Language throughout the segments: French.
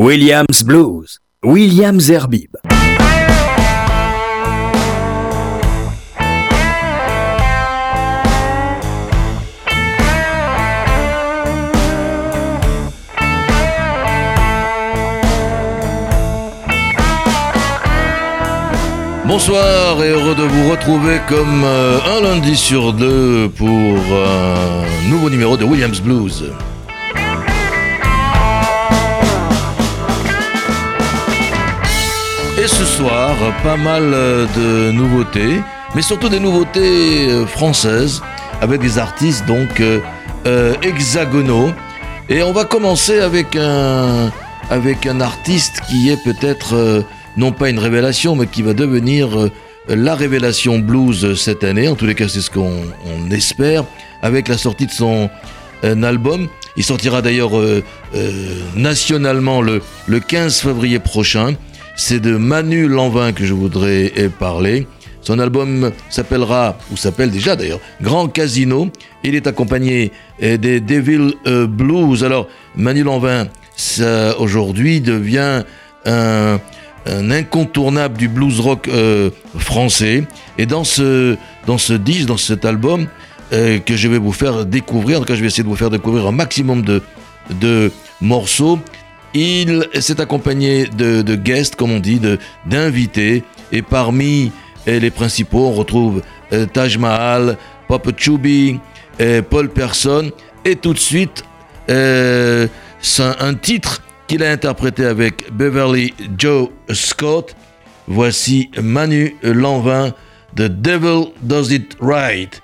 Williams Blues, Williams Herbib. Bonsoir et heureux de vous retrouver comme euh, un lundi sur deux pour un nouveau numéro de Williams Blues. Ce soir, pas mal de nouveautés, mais surtout des nouveautés euh, françaises avec des artistes donc euh, hexagonaux. Et on va commencer avec un, avec un artiste qui est peut-être non pas une révélation, mais qui va devenir euh, la révélation blues cette année. En tous les cas, c'est ce qu'on espère, avec la sortie de son euh, album. Il sortira d'ailleurs euh, nationalement le, le 15 février prochain. C'est de Manu Lanvin que je voudrais parler. Son album s'appellera, ou s'appelle déjà d'ailleurs, Grand Casino. Il est accompagné des Devil Blues. Alors, Manu Lanvin, aujourd'hui devient un, un incontournable du blues rock euh, français. Et dans ce, dans ce disque, dans cet album, euh, que je vais vous faire découvrir, en tout cas je vais essayer de vous faire découvrir un maximum de, de morceaux, il s'est accompagné de, guests, comme on dit, d'invités. Et parmi euh, les principaux, on retrouve Taj Mahal, Pop Chubby, Paul Person. Et tout de suite, un titre qu'il a interprété avec Beverly Joe Scott. Voici Manu Lanvin, The Devil Does It Right.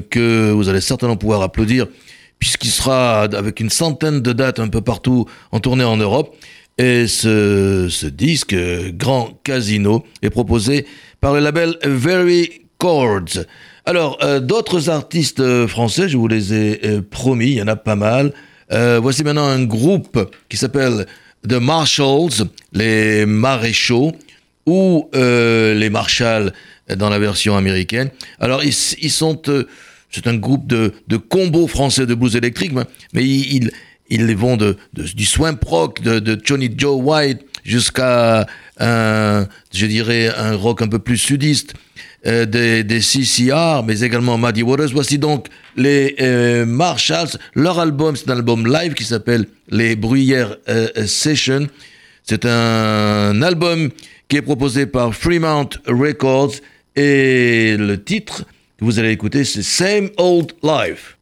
Que vous allez certainement pouvoir applaudir, puisqu'il sera avec une centaine de dates un peu partout en tournée en Europe. Et ce, disque, Grand Casino, est proposé par le label Very Chords. Alors, euh, d'autres artistes euh, français, je vous les ai euh, promis, il y en a pas mal. Voici maintenant un groupe qui s'appelle The Marshalls, les maréchaux, ou les Marshalls dans la version américaine. Alors, ils, sont... euh, c'est un groupe de, de combos français de blues électrique, mais- ils, ils, vont de, du swamp rock de, de Johnny Joe White jusqu'à un, je dirais, un rock un peu plus sudiste euh, des, des CCR, mais également Muddy Waters. Voici donc les euh, Marshalls. Leur album, c'est un album live qui s'appelle Les Bruyères euh, Session. C'est un album qui est proposé par Fremont Records et le titre que vous allez écouter, c'est Same Old Life.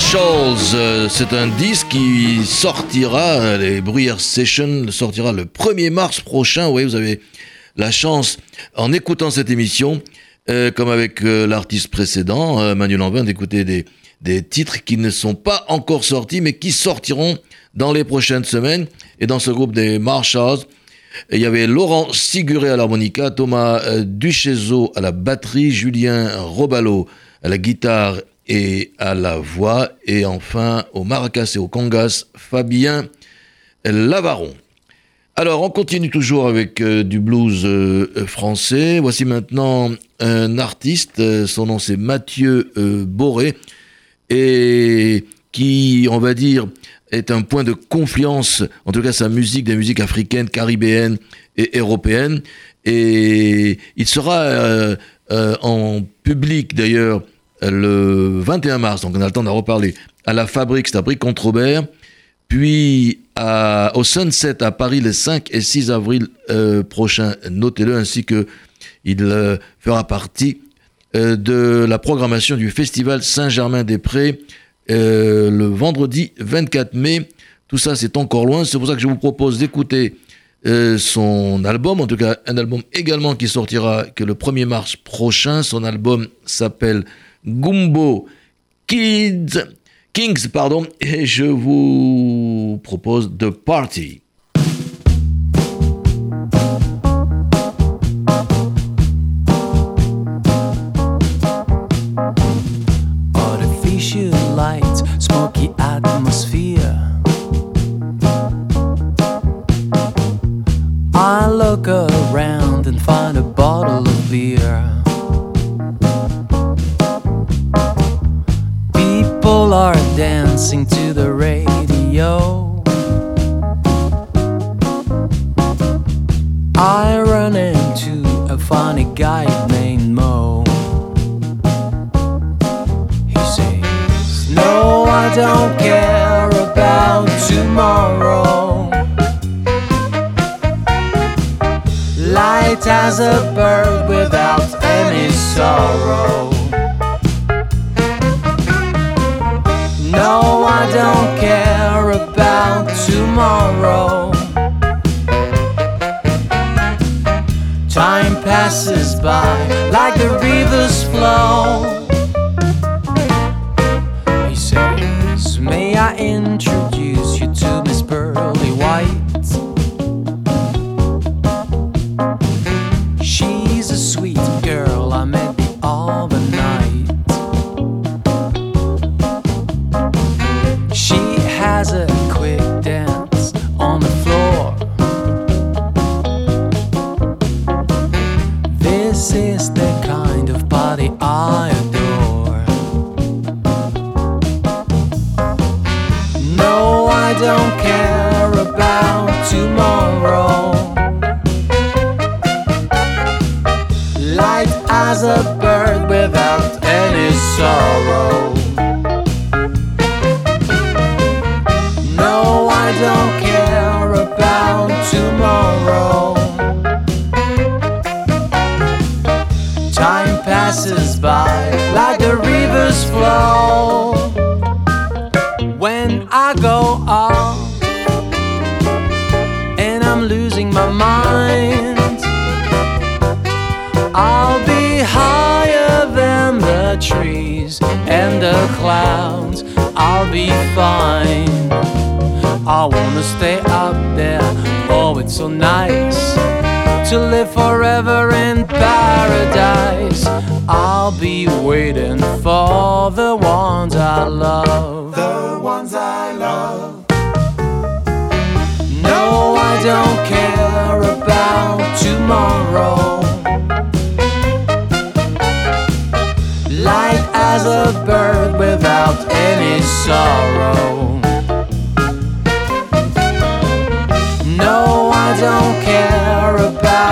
The Marshalls, euh, c'est un disque qui sortira, euh, les Bruyères Session sortira le 1er mars prochain. Oui, vous avez la chance, en écoutant cette émission, euh, comme avec euh, l'artiste précédent, Manuel Lambin, d'écouter des, des titres qui ne sont pas encore sortis, mais qui sortiront dans les prochaines semaines. Et dans ce groupe des Marshalls, il y avait Laurent Siguré à l'harmonica, Thomas Ducheseau à la batterie, Julien Robalo à la guitare et à la voix, et enfin au maracas et au congas, Fabien Lavaron. Alors, on continue toujours avec euh, du blues euh, français. Voici maintenant un artiste, son nom c'est Mathieu Boré, et qui, on va dire, est un point de confluence, en tout cas sa musique, des musiques africaines, caribéennes et européennes. Et il sera euh, euh, en public d'ailleurs le 21 mars, donc on a le temps d'en reparler, à la Fabrique, c'est à contre Robert, puis au Sunset à Paris les 5 et 6 avril euh, prochains, notez-le, ainsi que il fera partie de la programmation du Festival Saint-Germain-des-Prés euh, le vendredi 24 mai. Tout ça, c'est encore loin. C'est pour ça que je vous propose d'écouter euh, son album, en tout cas un album également qui sortira que le 1er mars prochain. Son album s'appelle Gumbo Kids, Kings, pardon, et je vous propose The Party. I wanna stay up there. Oh, it's so nice to live forever in paradise. I'll be waiting for the ones I love. The ones I love. No, I don't care about tomorrow. Life as a bird without any sorrow.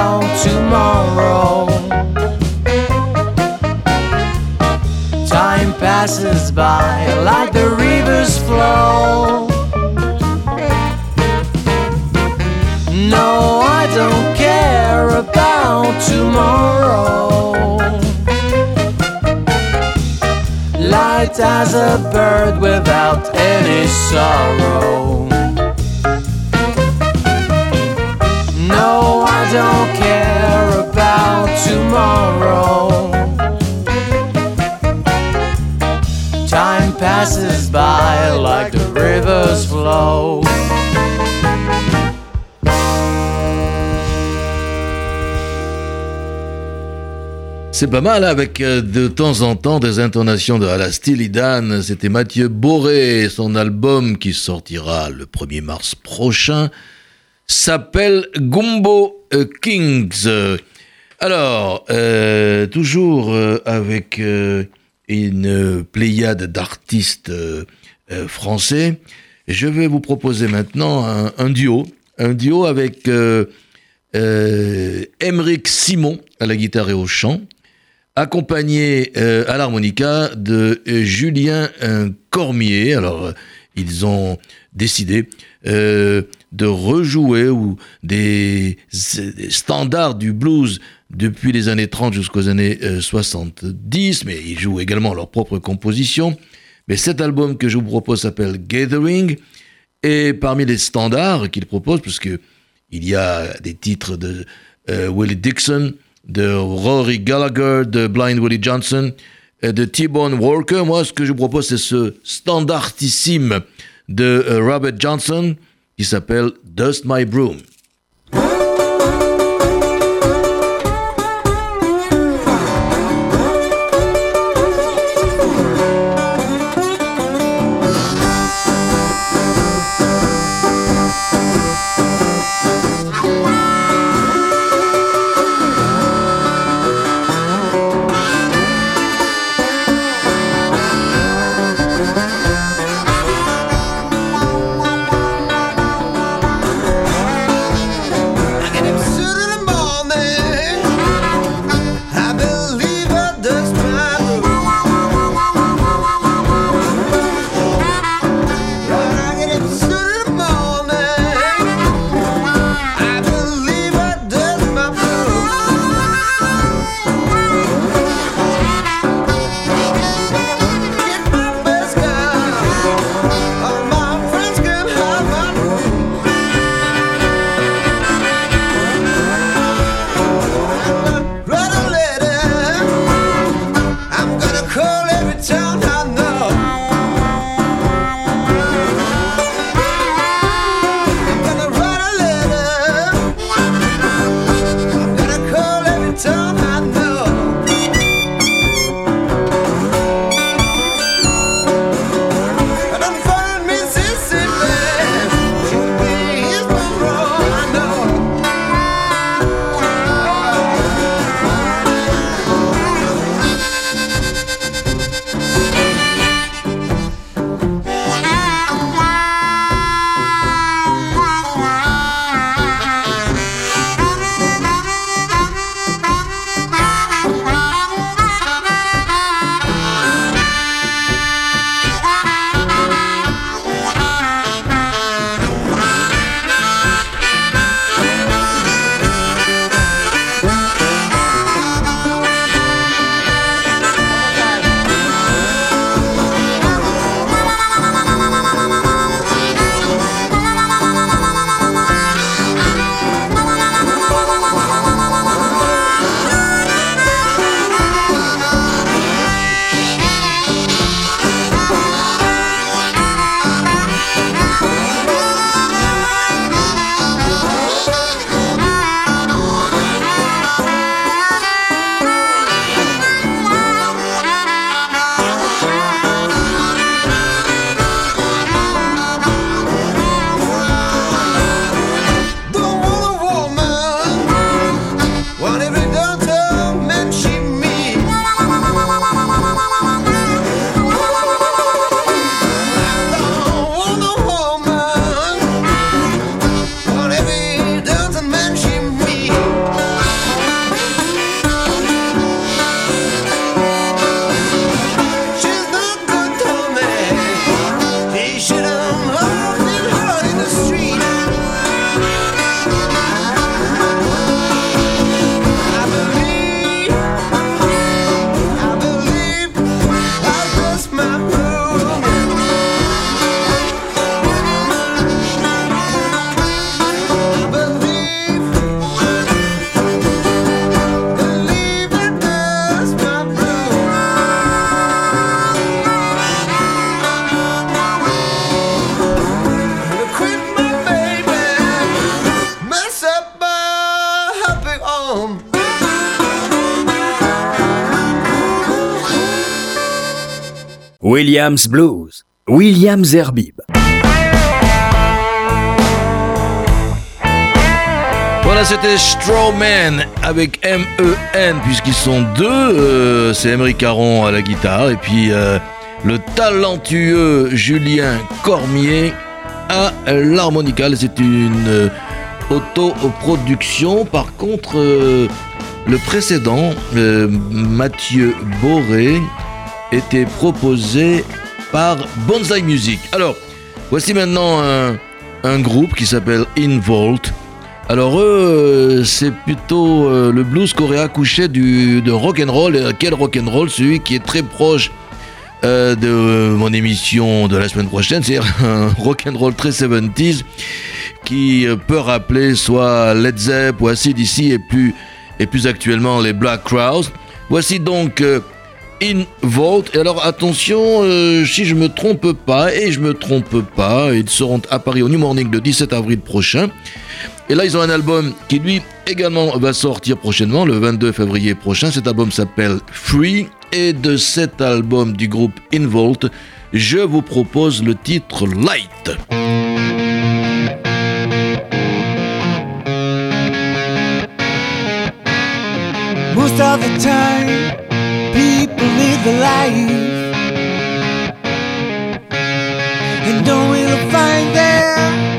on tomorrow. Time passes by like the river's flow. No, I don't care about tomorrow. Light as a bird without any sorrow. C'est pas mal hein, avec euh, de temps en temps des intonations de à la Stilidan. C'était Mathieu Boré. Son album qui sortira le 1er mars prochain s'appelle Gumbo euh, Kings. Alors, euh, toujours avec une pléiade d'artistes euh, euh, français, je vais vous proposer maintenant un, duo. Un duo avec euh, euh, Émeric Simon à la guitare et au chant, accompagné euh, à l'harmonica de Julien Cormier. Alors, ils ont décidé de rejouer ou des standards du blues depuis les années 30 jusqu'aux années euh, 70, mais ils jouent également leurs propres compositions. Mais cet album que je vous propose s'appelle Gathering, et parmi les standards qu'ils proposent, puisque il y a des titres de euh, Willie Dixon, de Rory Gallagher, de Blind Willie Johnson, et de T-Bone Walker, moi ce que je vous propose c'est ce standardissime de euh, Robert Johnson qui s'appelle Dust My Broom. Williams Blues. William Zerbib. Voilà, c'était Strawman avec M-E-N, puisqu'ils sont deux. Euh, c'est Emery Caron à la guitare, et puis euh, le talentueux Julien Cormier à l'harmonica. C'est une euh, auto-production. Par contre, le précédent, Mathieu Boré, était proposé par Bonsai Music. Alors, voici maintenant un, un groupe qui s'appelle Involt. Alors eux, euh, c'est plutôt euh, le blues qu'aurait accouché du, de rock'n'roll. Et quel rock'n'roll Celui qui est très proche euh, de mon émission de la semaine prochaine, c'est-à-dire un rock'n'roll très 70s qui peut rappeler soit Led Zepp ou ACDC et plus, et plus actuellement les Black Crowes. Voici donc In Vault. Et alors attention, euh, si je me trompe pas, et je me trompe pas, ils seront à Paris au New Morning le 17 avril prochain. Et là, ils ont un album qui, lui, également va sortir prochainement, le 22 février prochain. Cet album s'appelle Free. Et de cet album du groupe Involt, je vous propose le titre Light. People live the life. And don't really find their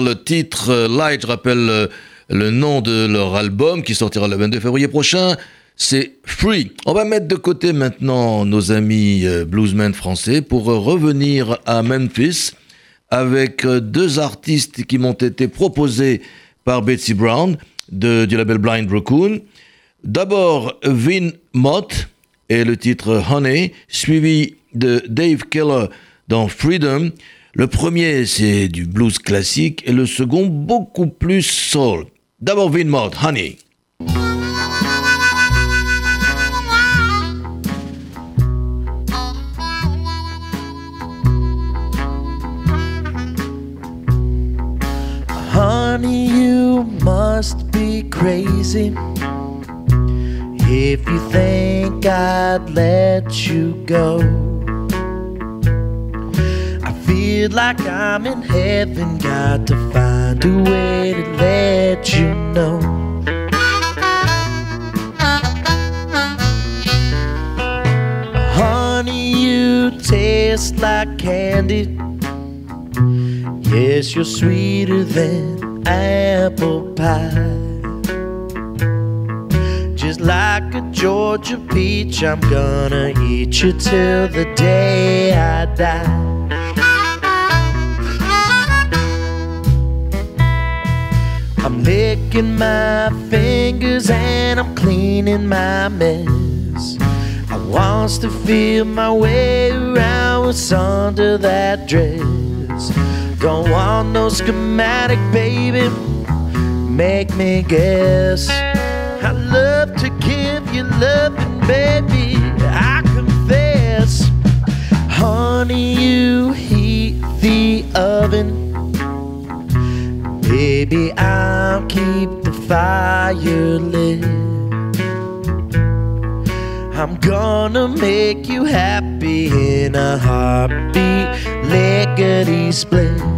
le titre euh, Light, je rappelle euh, le nom de leur album qui sortira le 22 février prochain. C'est Free. On va mettre de côté maintenant nos amis euh, bluesmen français pour revenir à Memphis avec deux artistes qui m'ont été proposés par Betsy Brown de, du label Blind Raccoon. D'abord Vin Mott et le titre Honey, suivi de Dave Keller dans Freedom. Le premier, c'est du blues classique et le second, beaucoup plus soul. D'abord Vin Mott, Honey. Honey, you must be crazy if you think I'd let you go. Feel like I'm in heaven, got to find a way to let you know. Honey, you taste like candy. Yes, you're sweeter than apple pie. Just like a Georgia peach, I'm gonna eat you till the day I die. I'm licking my fingers and I'm cleaning my mess. I wants to feel my way around what's under that dress. Don't want no schematic, baby. Make me guess. I love to give you loving, baby. I confess. Honey, you heat the oven. Baby, I'll keep the fire lit. I'm gonna make you happy in a heartbeat, lickety split.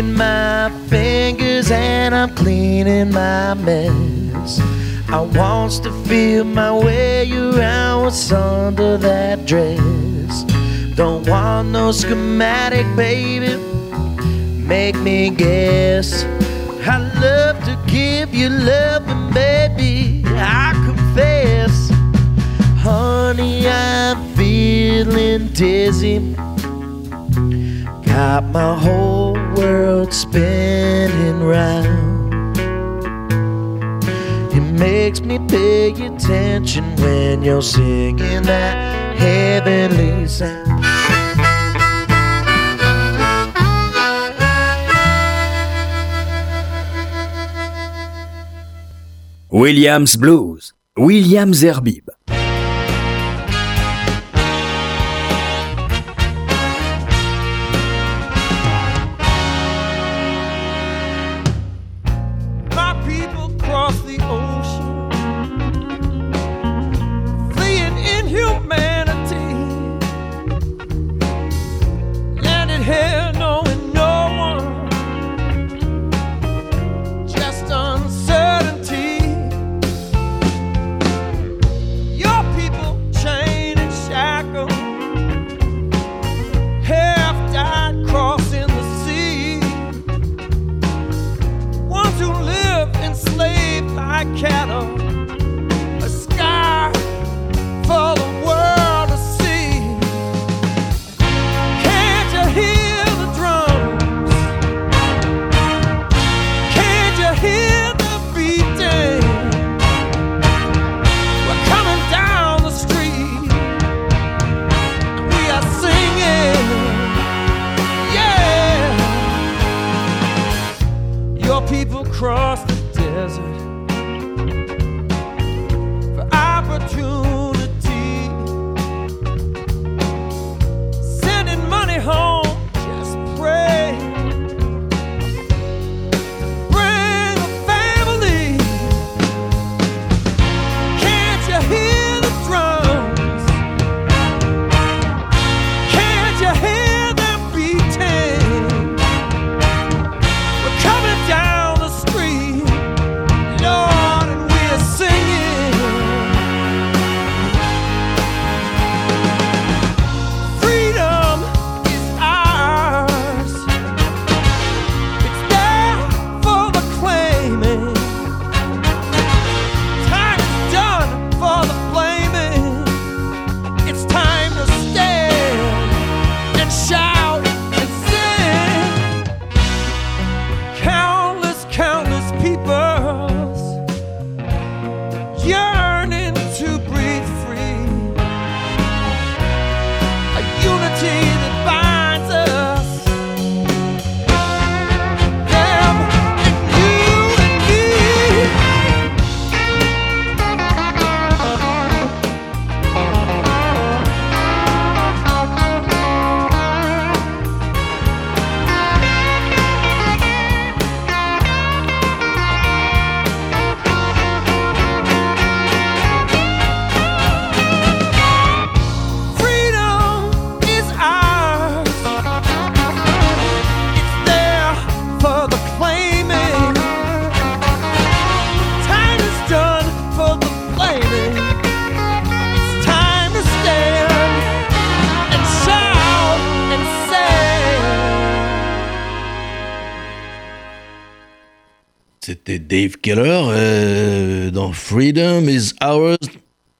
Licking my fingers and I'm cleaning my mess. I wants to feel my way around what's under that dress. Don't want no schematic, baby. Make me guess. I love to give you loving, baby. I confess, honey, I'm feeling dizzy. Got my whole world spinning round. It makes me pay attention when you're singing that heavenly sound. Williams Blues, Williams Zerbib. Dave Keller euh, dans Freedom is Ours.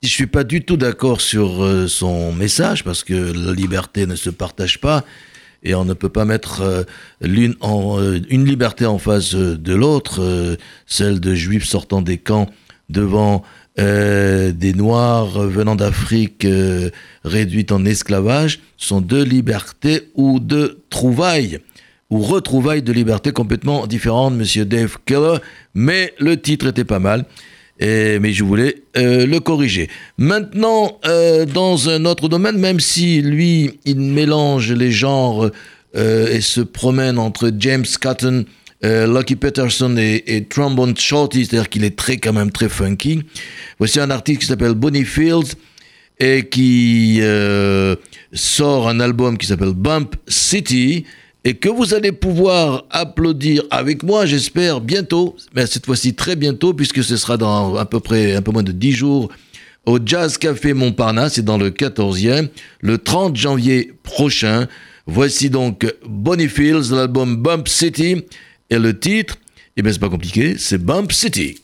Je suis pas du tout d'accord sur euh, son message parce que la liberté ne se partage pas et on ne peut pas mettre euh, une liberté en face de l'autre, celle de juifs sortant des camps devant des noirs venant d'Afrique réduites en esclavage, sont deux libertés ou deux trouvailles ou retrouvailles de liberté complètement différentes, monsieur Dave Keller, mais le titre était pas mal. Mais je voulais euh, le corriger. Maintenant, euh, dans un autre domaine, même si lui, il mélange les genres euh, et se promène entre James Cotton, Lucky Peterson et, et Trombone Shorty, c'est-à-dire qu'il est très quand même très funky. Voici un artiste qui s'appelle Bonnie Fields et qui sort un album qui s'appelle Bump City et que vous allez pouvoir applaudir avec moi, j'espère, bientôt, mais cette fois-ci très bientôt, puisque ce sera dans à peu près un peu moins de 10 jours au Jazz Café Montparnasse, c'est dans le 14e, le 30 janvier prochain. Voici donc Bonnie Fields, l'album Bump City, et le titre, eh bien c'est pas compliqué, c'est Bump City.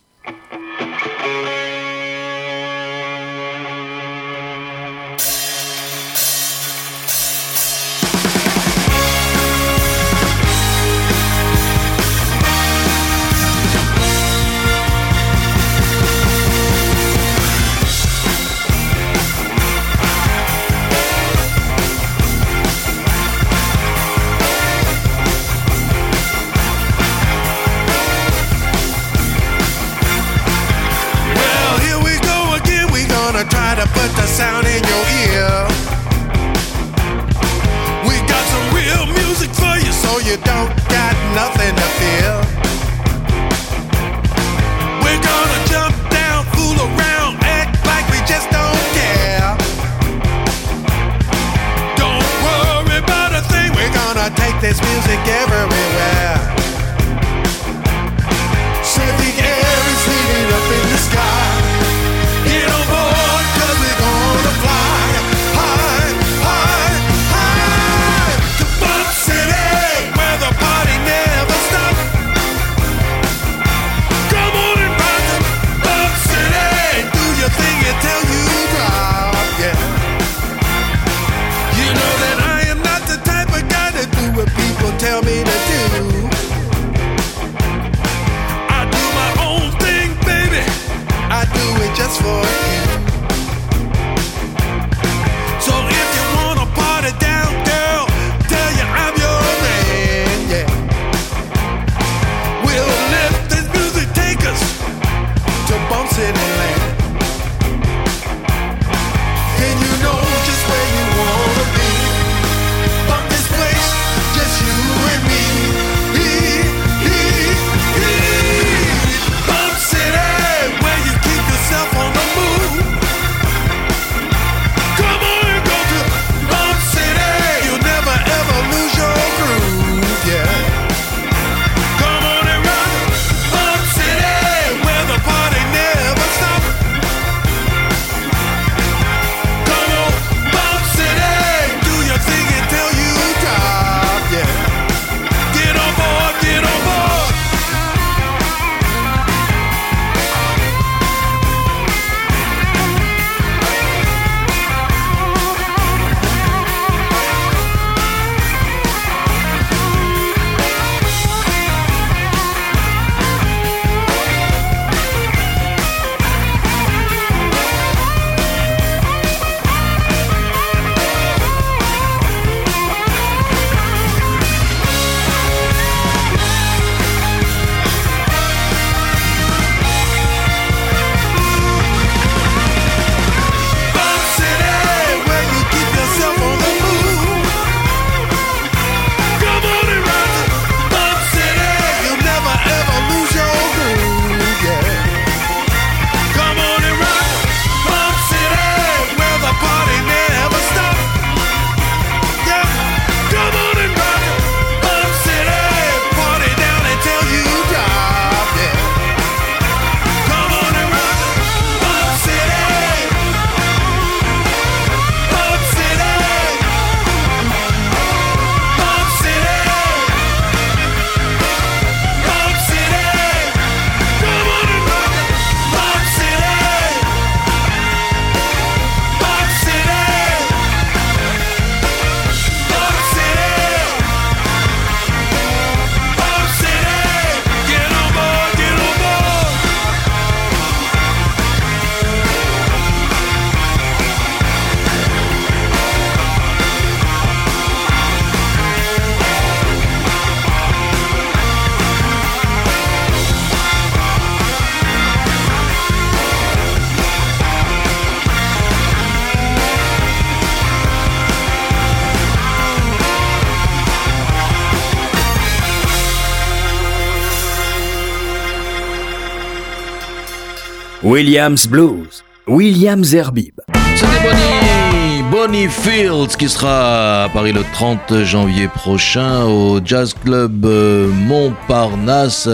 Williams Blues, Williams Herbib. C'était Bonnie, Bonnie Fields qui sera à Paris le 30 janvier prochain au Jazz Club euh, Montparnasse.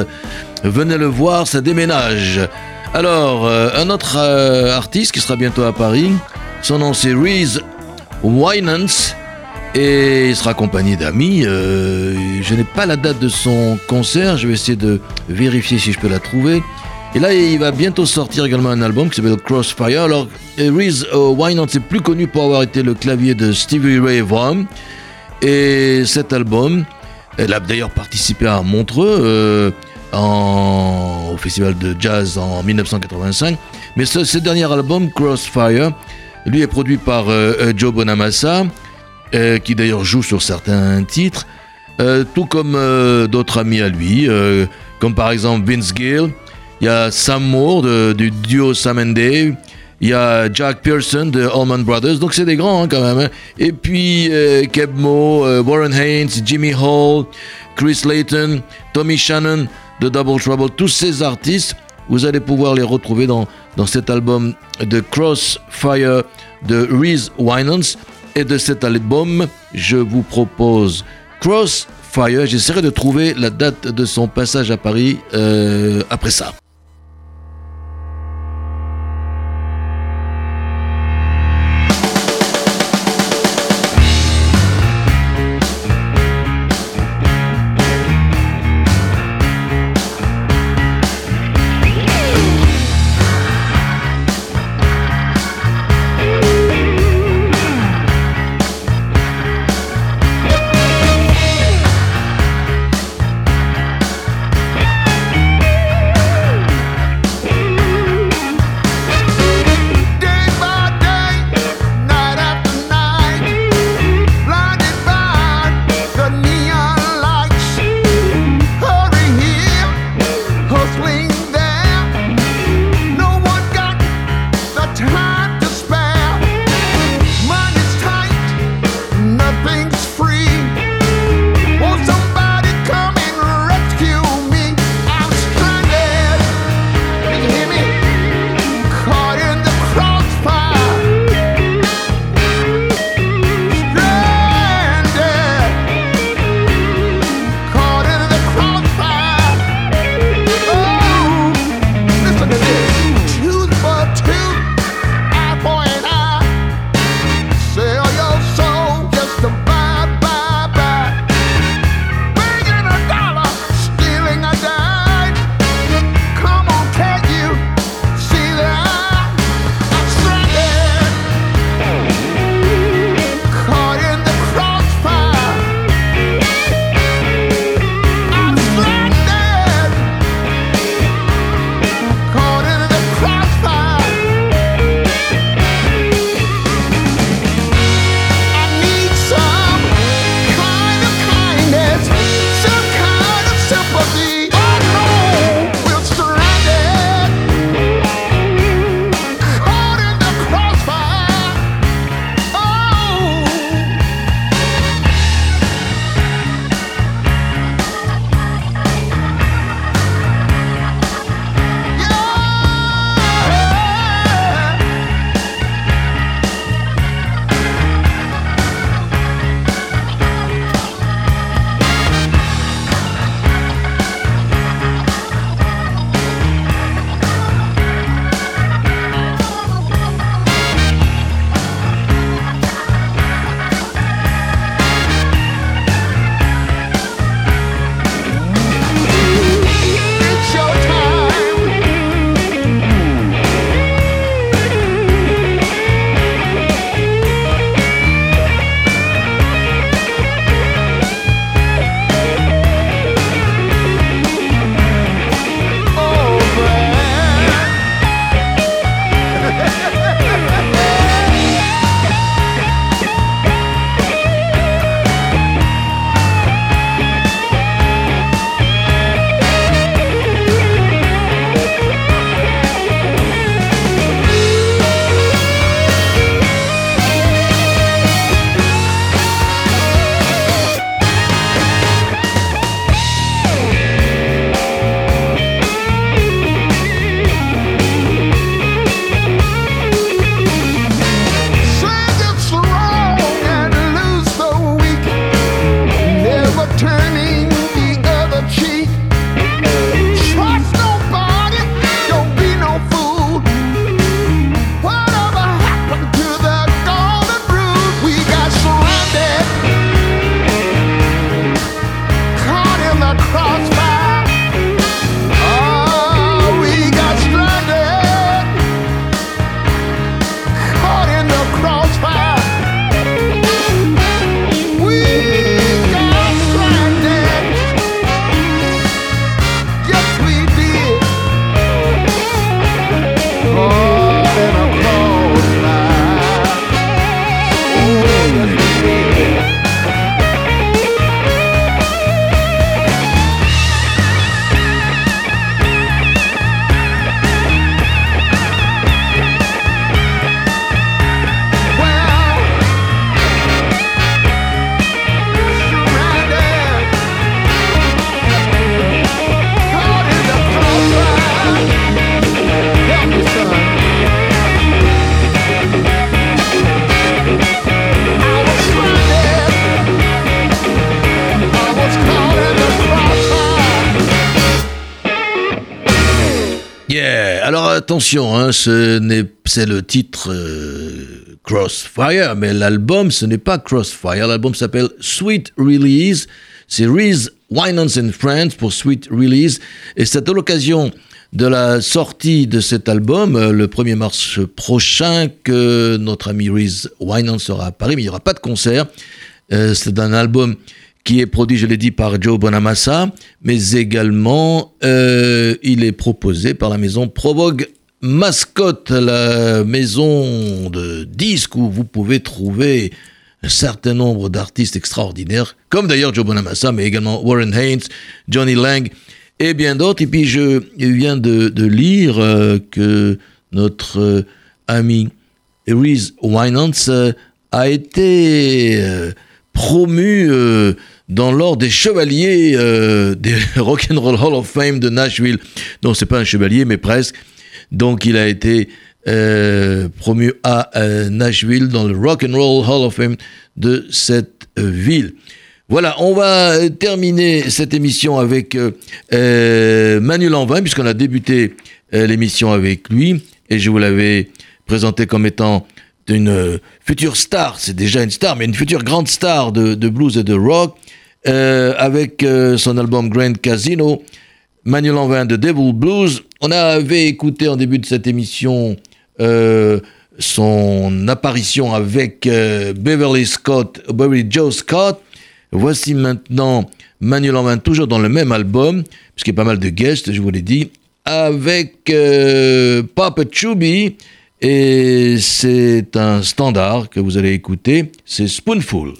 Venez le voir, ça déménage. Alors, euh, un autre euh, artiste qui sera bientôt à Paris, son nom c'est Reese Winans et il sera accompagné d'amis. Je n'ai pas la date de son concert, je vais essayer de vérifier si je peux la trouver. Et là, il va bientôt sortir également un album qui s'appelle Crossfire. Alors, Reese euh, Winans est plus connu pour avoir été le clavier de Stevie Ray Vaughan. Et cet album, elle a d'ailleurs participé à Montreux euh, au festival de jazz en 1985. Mais ce, dernier album, Crossfire, lui est produit par euh, Joe Bonamassa, qui d'ailleurs joue sur certains titres, tout comme d'autres amis à lui, comme par exemple Vince Gill, il y a Sam Moore du duo Sam and Dave, il y a Jack Pearson de Allman Brothers, donc c'est des grands hein, quand même. hein. Et puis euh, Keb Mo, euh, Warren Haynes, Jimmy Hall, Chris Layton, Tommy Shannon de Double Trouble, tous ces artistes, vous allez pouvoir les retrouver dans, dans cet album de Crossfire de Reese Winans. Et de cet album, je vous propose Crossfire. J'essaierai de trouver la date de son passage à Paris euh, après ça. Attention, hein, ce n'est- c'est le titre euh, Crossfire, mais l'album, ce n'est pas Crossfire. L'album s'appelle Sweet Release. C'est Reese Winans and Friends pour Sweet Release. Et c'est à l'occasion de la sortie de cet album, euh, le 1er mars prochain, que notre ami Reese Winans sera à Paris, mais il n'y aura pas de concert. Euh, c'est un album qui est produit, je l'ai dit, par Joe Bonamassa, mais également il est proposé par la maison Prologue Mascotte, la maison de disques où vous pouvez trouver un certain nombre d'artistes extraordinaires, comme d'ailleurs Joe Bonamassa, mais également Warren Haynes, Johnny Lang et bien d'autres. Et puis je viens de, lire euh, que notre euh, ami Reese Winans euh, a été promu dans l'ordre des chevaliers des Rock'n'Roll Hall of Fame de Nashville. Non, c'est pas un chevalier, mais presque. Donc il a été euh, promu à euh, Nashville dans le Rock'n'Roll Hall of Fame de cette euh, ville. Voilà, on va terminer cette émission avec euh, Manu puisqu'on a débuté l'émission avec lui, et je vous l'avais présenté comme étant une future star, c'est déjà une star, mais une future grande star de, blues et de rock, avec son album Grand Casino, Manu Lanvin de Devil Blues. On avait écouté en début de cette émission euh, son apparition avec euh, Beverly Scott, Beverly Joe Scott. Voici maintenant Manu Lanvin, toujours dans le même album, puisqu'il y a pas mal de guests, je vous l'ai dit, avec euh, Papa Chubby, et c'est un standard que vous allez écouter, c'est Spoonful.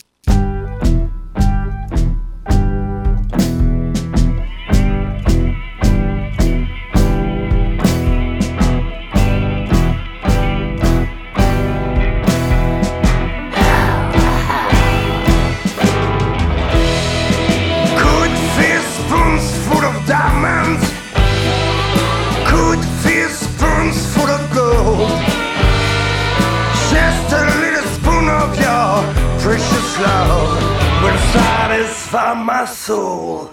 Soul.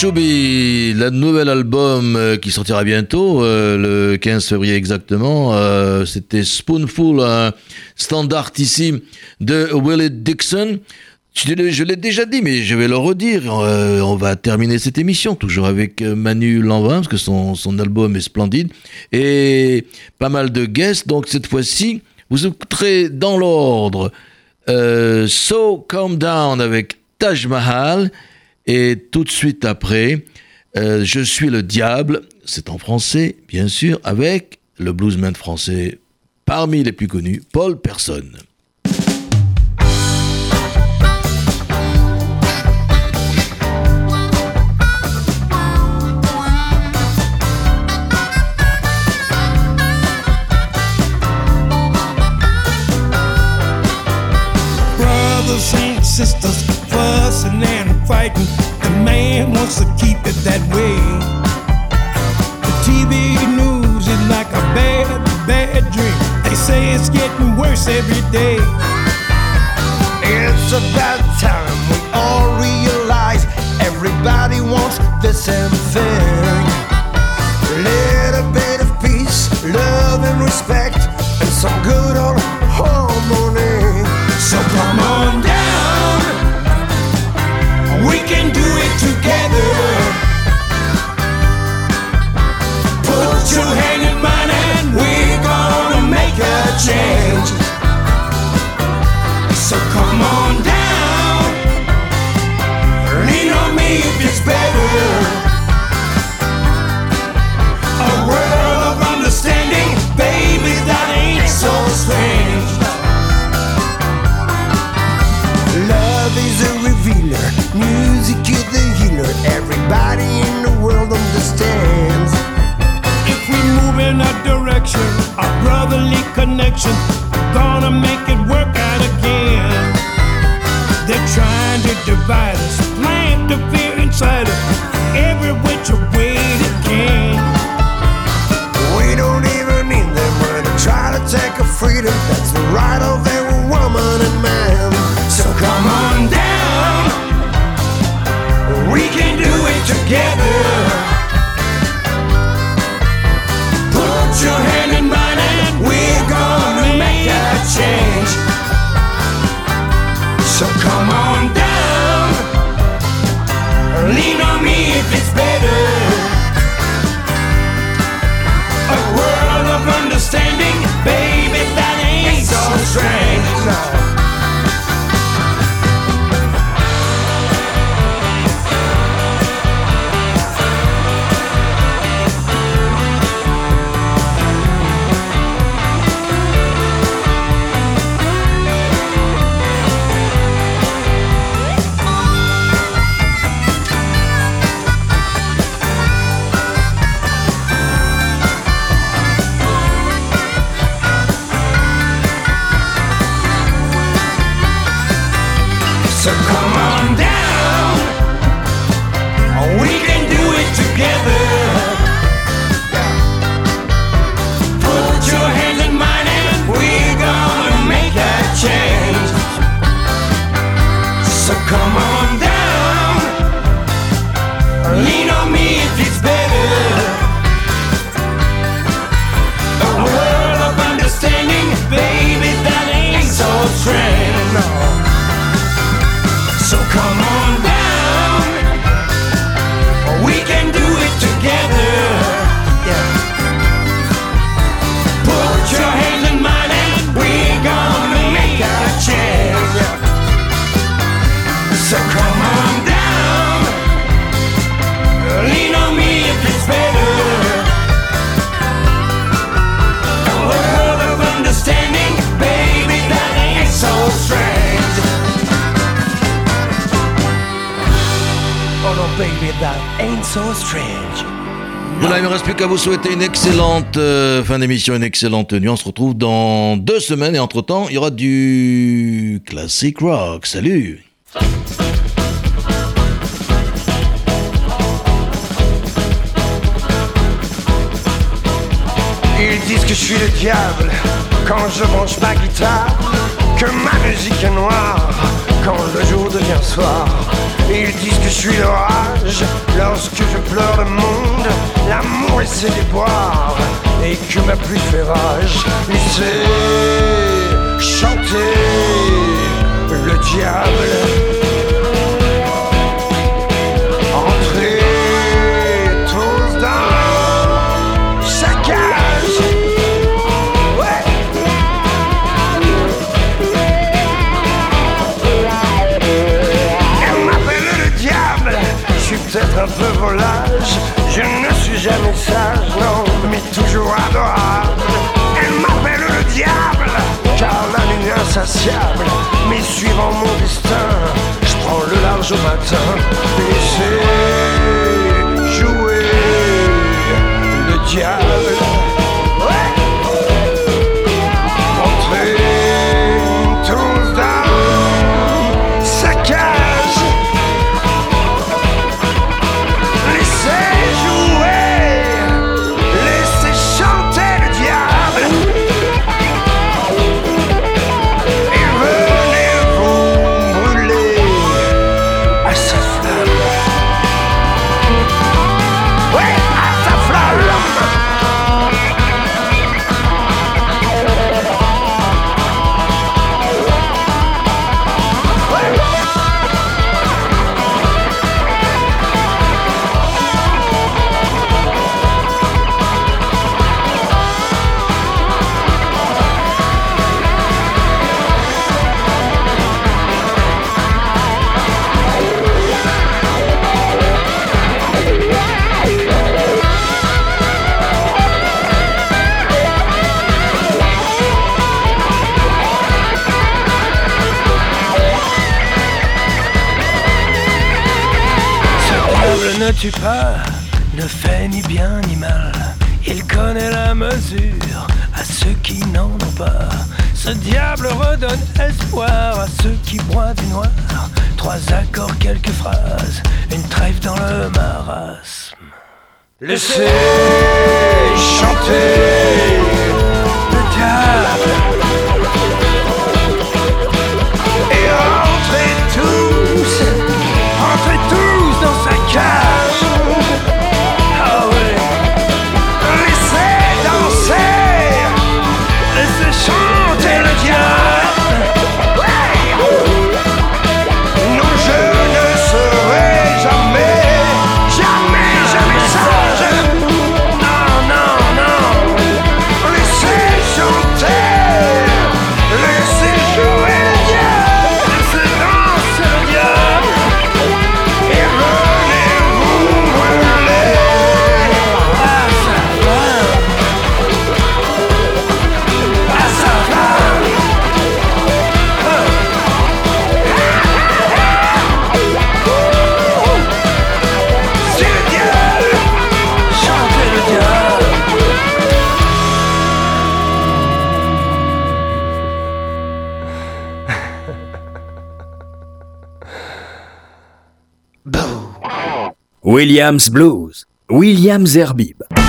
Choubi, le nouvel album euh, qui sortira bientôt, euh, le 15 février exactement, euh, c'était Spoonful, un standardissime de Willie Dixon. Je l'ai déjà dit, mais je vais le redire. On va terminer cette émission toujours avec Manu Lanvin, parce que son, son album est splendide. Et pas mal de guests. Donc cette fois-ci, vous écouterez dans l'ordre So Calm Down avec Taj Mahal. Et tout de suite après, euh, Je suis le diable, c'est en français, bien sûr, avec le bluesman français parmi les plus connus, Paul Personne. And fighting. every day. It's about ain't so strange. Voilà, il ne me reste plus qu'à vous souhaiter une excellente euh, fin d'émission, une excellente nuit. On se retrouve dans deux semaines et entre-temps, il y aura du classic rock. Salut Ils disent que je suis le diable quand je branche ma guitare, que ma musique est noire quand le jour devient soir. Ils disent que je suis l'orage lorsque je pleure le monde, l'amour et ses déboires, et que ma pluie fait rage. Sait chanter le diable. Un peu volage, je ne suis jamais sage, non, mais toujours adorable. Elle m'appelle le diable, car la insatiable, mais suivant mon destin, je prends le large au matin, laissez jouer le diable. Laissez Williams Blues, Williams Herbib.